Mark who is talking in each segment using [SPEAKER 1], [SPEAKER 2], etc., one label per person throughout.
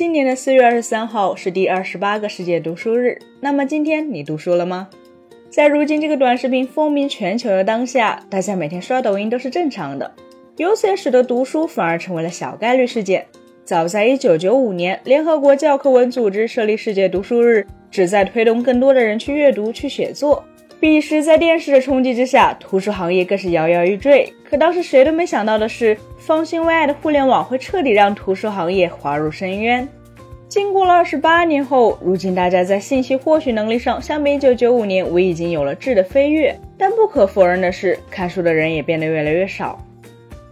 [SPEAKER 1] 今年的四月二十三号是第二十八个世界读书日。那么今天你读书了吗？在如今这个短视频风靡全球的当下，大家每天刷抖音都是正常的，由此也使得读书反而成为了小概率事件。早在一九九五年，联合国教科文组织设立世界读书日，旨在推动更多的人去阅读、去写作。彼时，在电视的冲击之下，图书行业更是摇摇欲坠。可当时谁都没想到的是，方兴未艾的互联网会彻底让图书行业滑入深渊。经过了二十八年后，如今大家在信息获取能力上，相比一九九五年，无疑已经有了质的飞跃。但不可否认的是，看书的人也变得越来越少。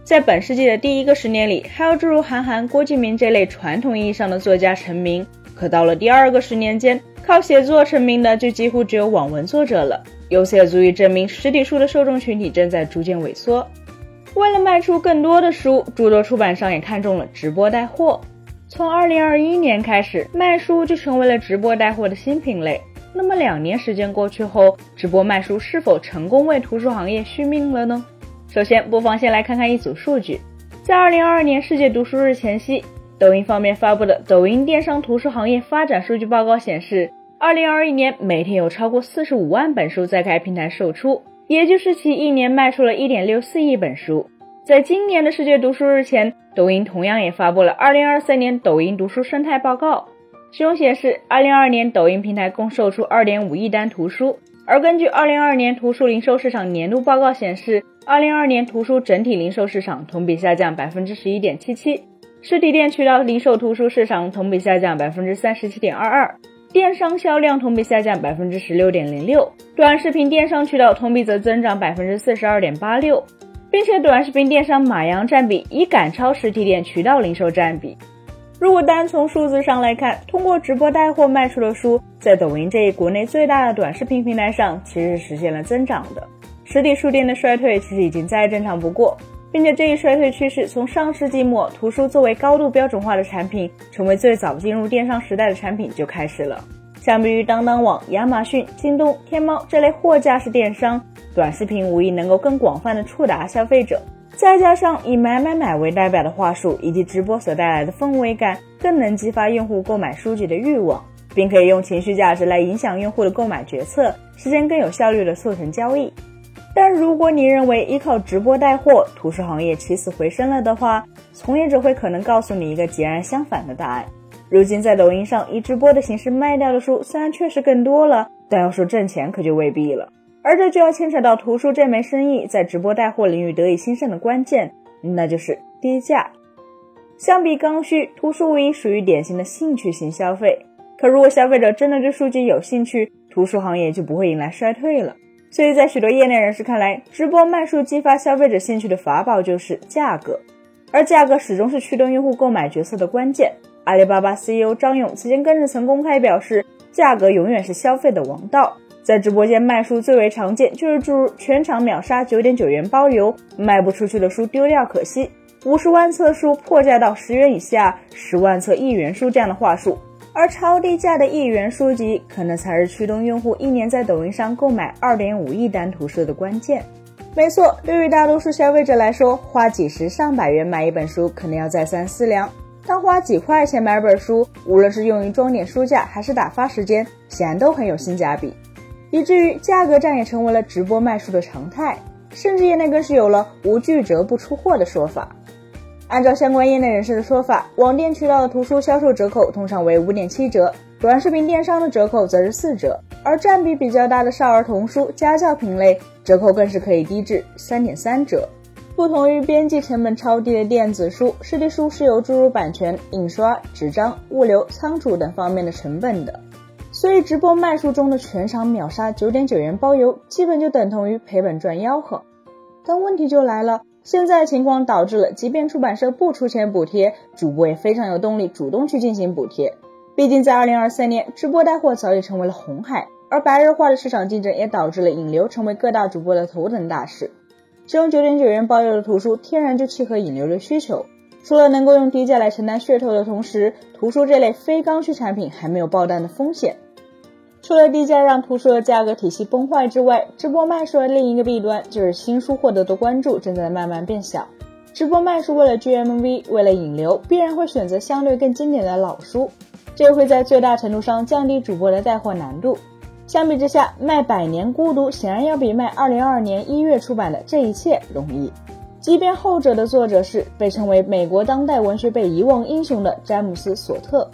[SPEAKER 1] 在本世纪的第一个十年里，还有诸如韩寒、郭敬明这类传统意义上的作家成名。可到了第二个十年间，靠写作成名的就几乎只有网文作者了。由此也足以证明，实体书的受众群体正在逐渐萎缩。为了卖出更多的书，诸多出版商也看中了直播带货。从2021年开始，卖书就成为了直播带货的新品类。那么两年时间过去后，直播卖书是否成功为图书行业续命了呢？首先，不妨先来看看一组数据。在2022年世界读书日前夕，抖音方面发布的《抖音电商图书行业发展数据报告》显示。二零二一年，每天有超过四十五万本书在该平台售出，也就是其一年卖出了一点六四亿本书。在今年的世界读书日前，抖音同样也发布了二零二三年抖音读书生态报告，其中显示，二零二二年抖音平台共售出二点五亿单图书。而根据二零二二年图书零售市场年度报告显示，二零二二年图书整体零售市场同比下降百分之十一点七七，实体店渠道零售图书市场同比下降百分之三十七点二二。电商销量同比下降百分之十六点零六，短视频电商渠道同比则增长百分之四十二点八六，并且短视频电商马洋占比已赶超实体店渠道零售占比。如果单从数字上来看，通过直播带货卖出的书，在抖音这一国内最大的短视频平台上，其实是实现了增长的。实体书店的衰退其实已经再正常不过。并且这一衰退趋势从上世纪末图书作为高度标准化的产品，成为最早进入电商时代的产品就开始了。相比于当当网、亚马逊、京东、天猫这类货架式电商，短视频无疑能够更广泛的触达消费者。再加上以买买买为代表的话术以及直播所带来的氛围感，更能激发用户购买书籍的欲望，并可以用情绪价值来影响用户的购买决策，实现更有效率的促成交易。但如果你认为依靠直播带货，图书行业起死回生了的话，从业者会可能告诉你一个截然相反的答案。如今在抖音上以直播的形式卖掉的书，虽然确实更多了，但要说挣钱可就未必了。而这就要牵扯到图书这门生意在直播带货领域得以兴盛的关键，那就是低价。相比刚需，图书无疑属于典型的兴趣型消费。可如果消费者真的对书籍有兴趣，图书行业就不会迎来衰退了。所以在许多业内人士看来，直播卖书激发消费者兴趣的法宝就是价格，而价格始终是驱动用户购买决策的关键。阿里巴巴 CEO 张勇此前更是曾公开表示，价格永远是消费的王道。在直播间卖书最为常见就是诸如全场秒杀九点九元包邮，卖不出去的书丢掉可惜，五十万册书破价到十元以下，十万册一元书这样的话术。而超低价的一元书籍，可能才是驱动用户一年在抖音上购买二点五亿单图书的关键。没错，对于大多数消费者来说，花几十上百元买一本书，可能要再三思量；但花几块钱买本书，无论是用于装点书架，还是打发时间，显然都很有性价比。以至于价格战也成为了直播卖书的常态，甚至业内更是有了“无巨折不出货”的说法。按照相关业内人士的说法，网店渠道的图书销售折扣通常为五点七折，短视频电商的折扣则是四折，而占比比较大的少儿童书、家教品类折扣更是可以低至三点三折。不同于边际成本超低的电子书，实体书是有诸如版权、印刷、纸张、物流、仓储等方面的成本的，所以直播卖书中的全场秒杀九点九元包邮，基本就等同于赔本赚吆喝。但问题就来了。现在情况导致了，即便出版社不出钱补贴，主播也非常有动力主动去进行补贴。毕竟在二零二三年，直播带货早已成为了红海，而白热化的市场竞争也导致了引流成为各大主播的头等大事。使用九点九元包邮的图书，天然就契合引流的需求。除了能够用低价来承担噱头的同时，图书这类非刚需产品还没有爆单的风险。除了低价让图书的价格体系崩坏之外，直播卖书的另一个弊端就是新书获得的关注正在慢慢变小。直播卖书为了 GMV，为了引流，必然会选择相对更经典的老书，这会在最大程度上降低主播的带货难度。相比之下，卖《百年孤独》显然要比卖2022年1月出版的《这一切》容易。即便后者的作者是被称为美国当代文学被遗忘英雄的詹姆斯·索特，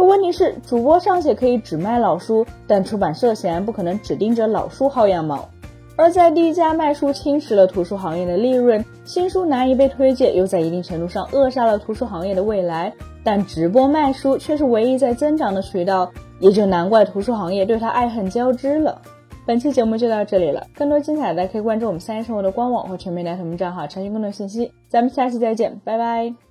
[SPEAKER 1] 可问题是，主播尚且可以只卖老书，但出版社显然不可能只盯着老书薅羊毛。而在低价卖书侵蚀了图书行业的利润，新书难以被推介，又在一定程度上扼杀了图书行业的未来。但直播卖书却是唯一在增长的渠道，也就难怪图书行业对它爱恨交织了。本期节目就到这里了，更多精彩的可以关注我们三一生活的官网或全民大同名账号查询更多信息。咱们下期再见，拜拜。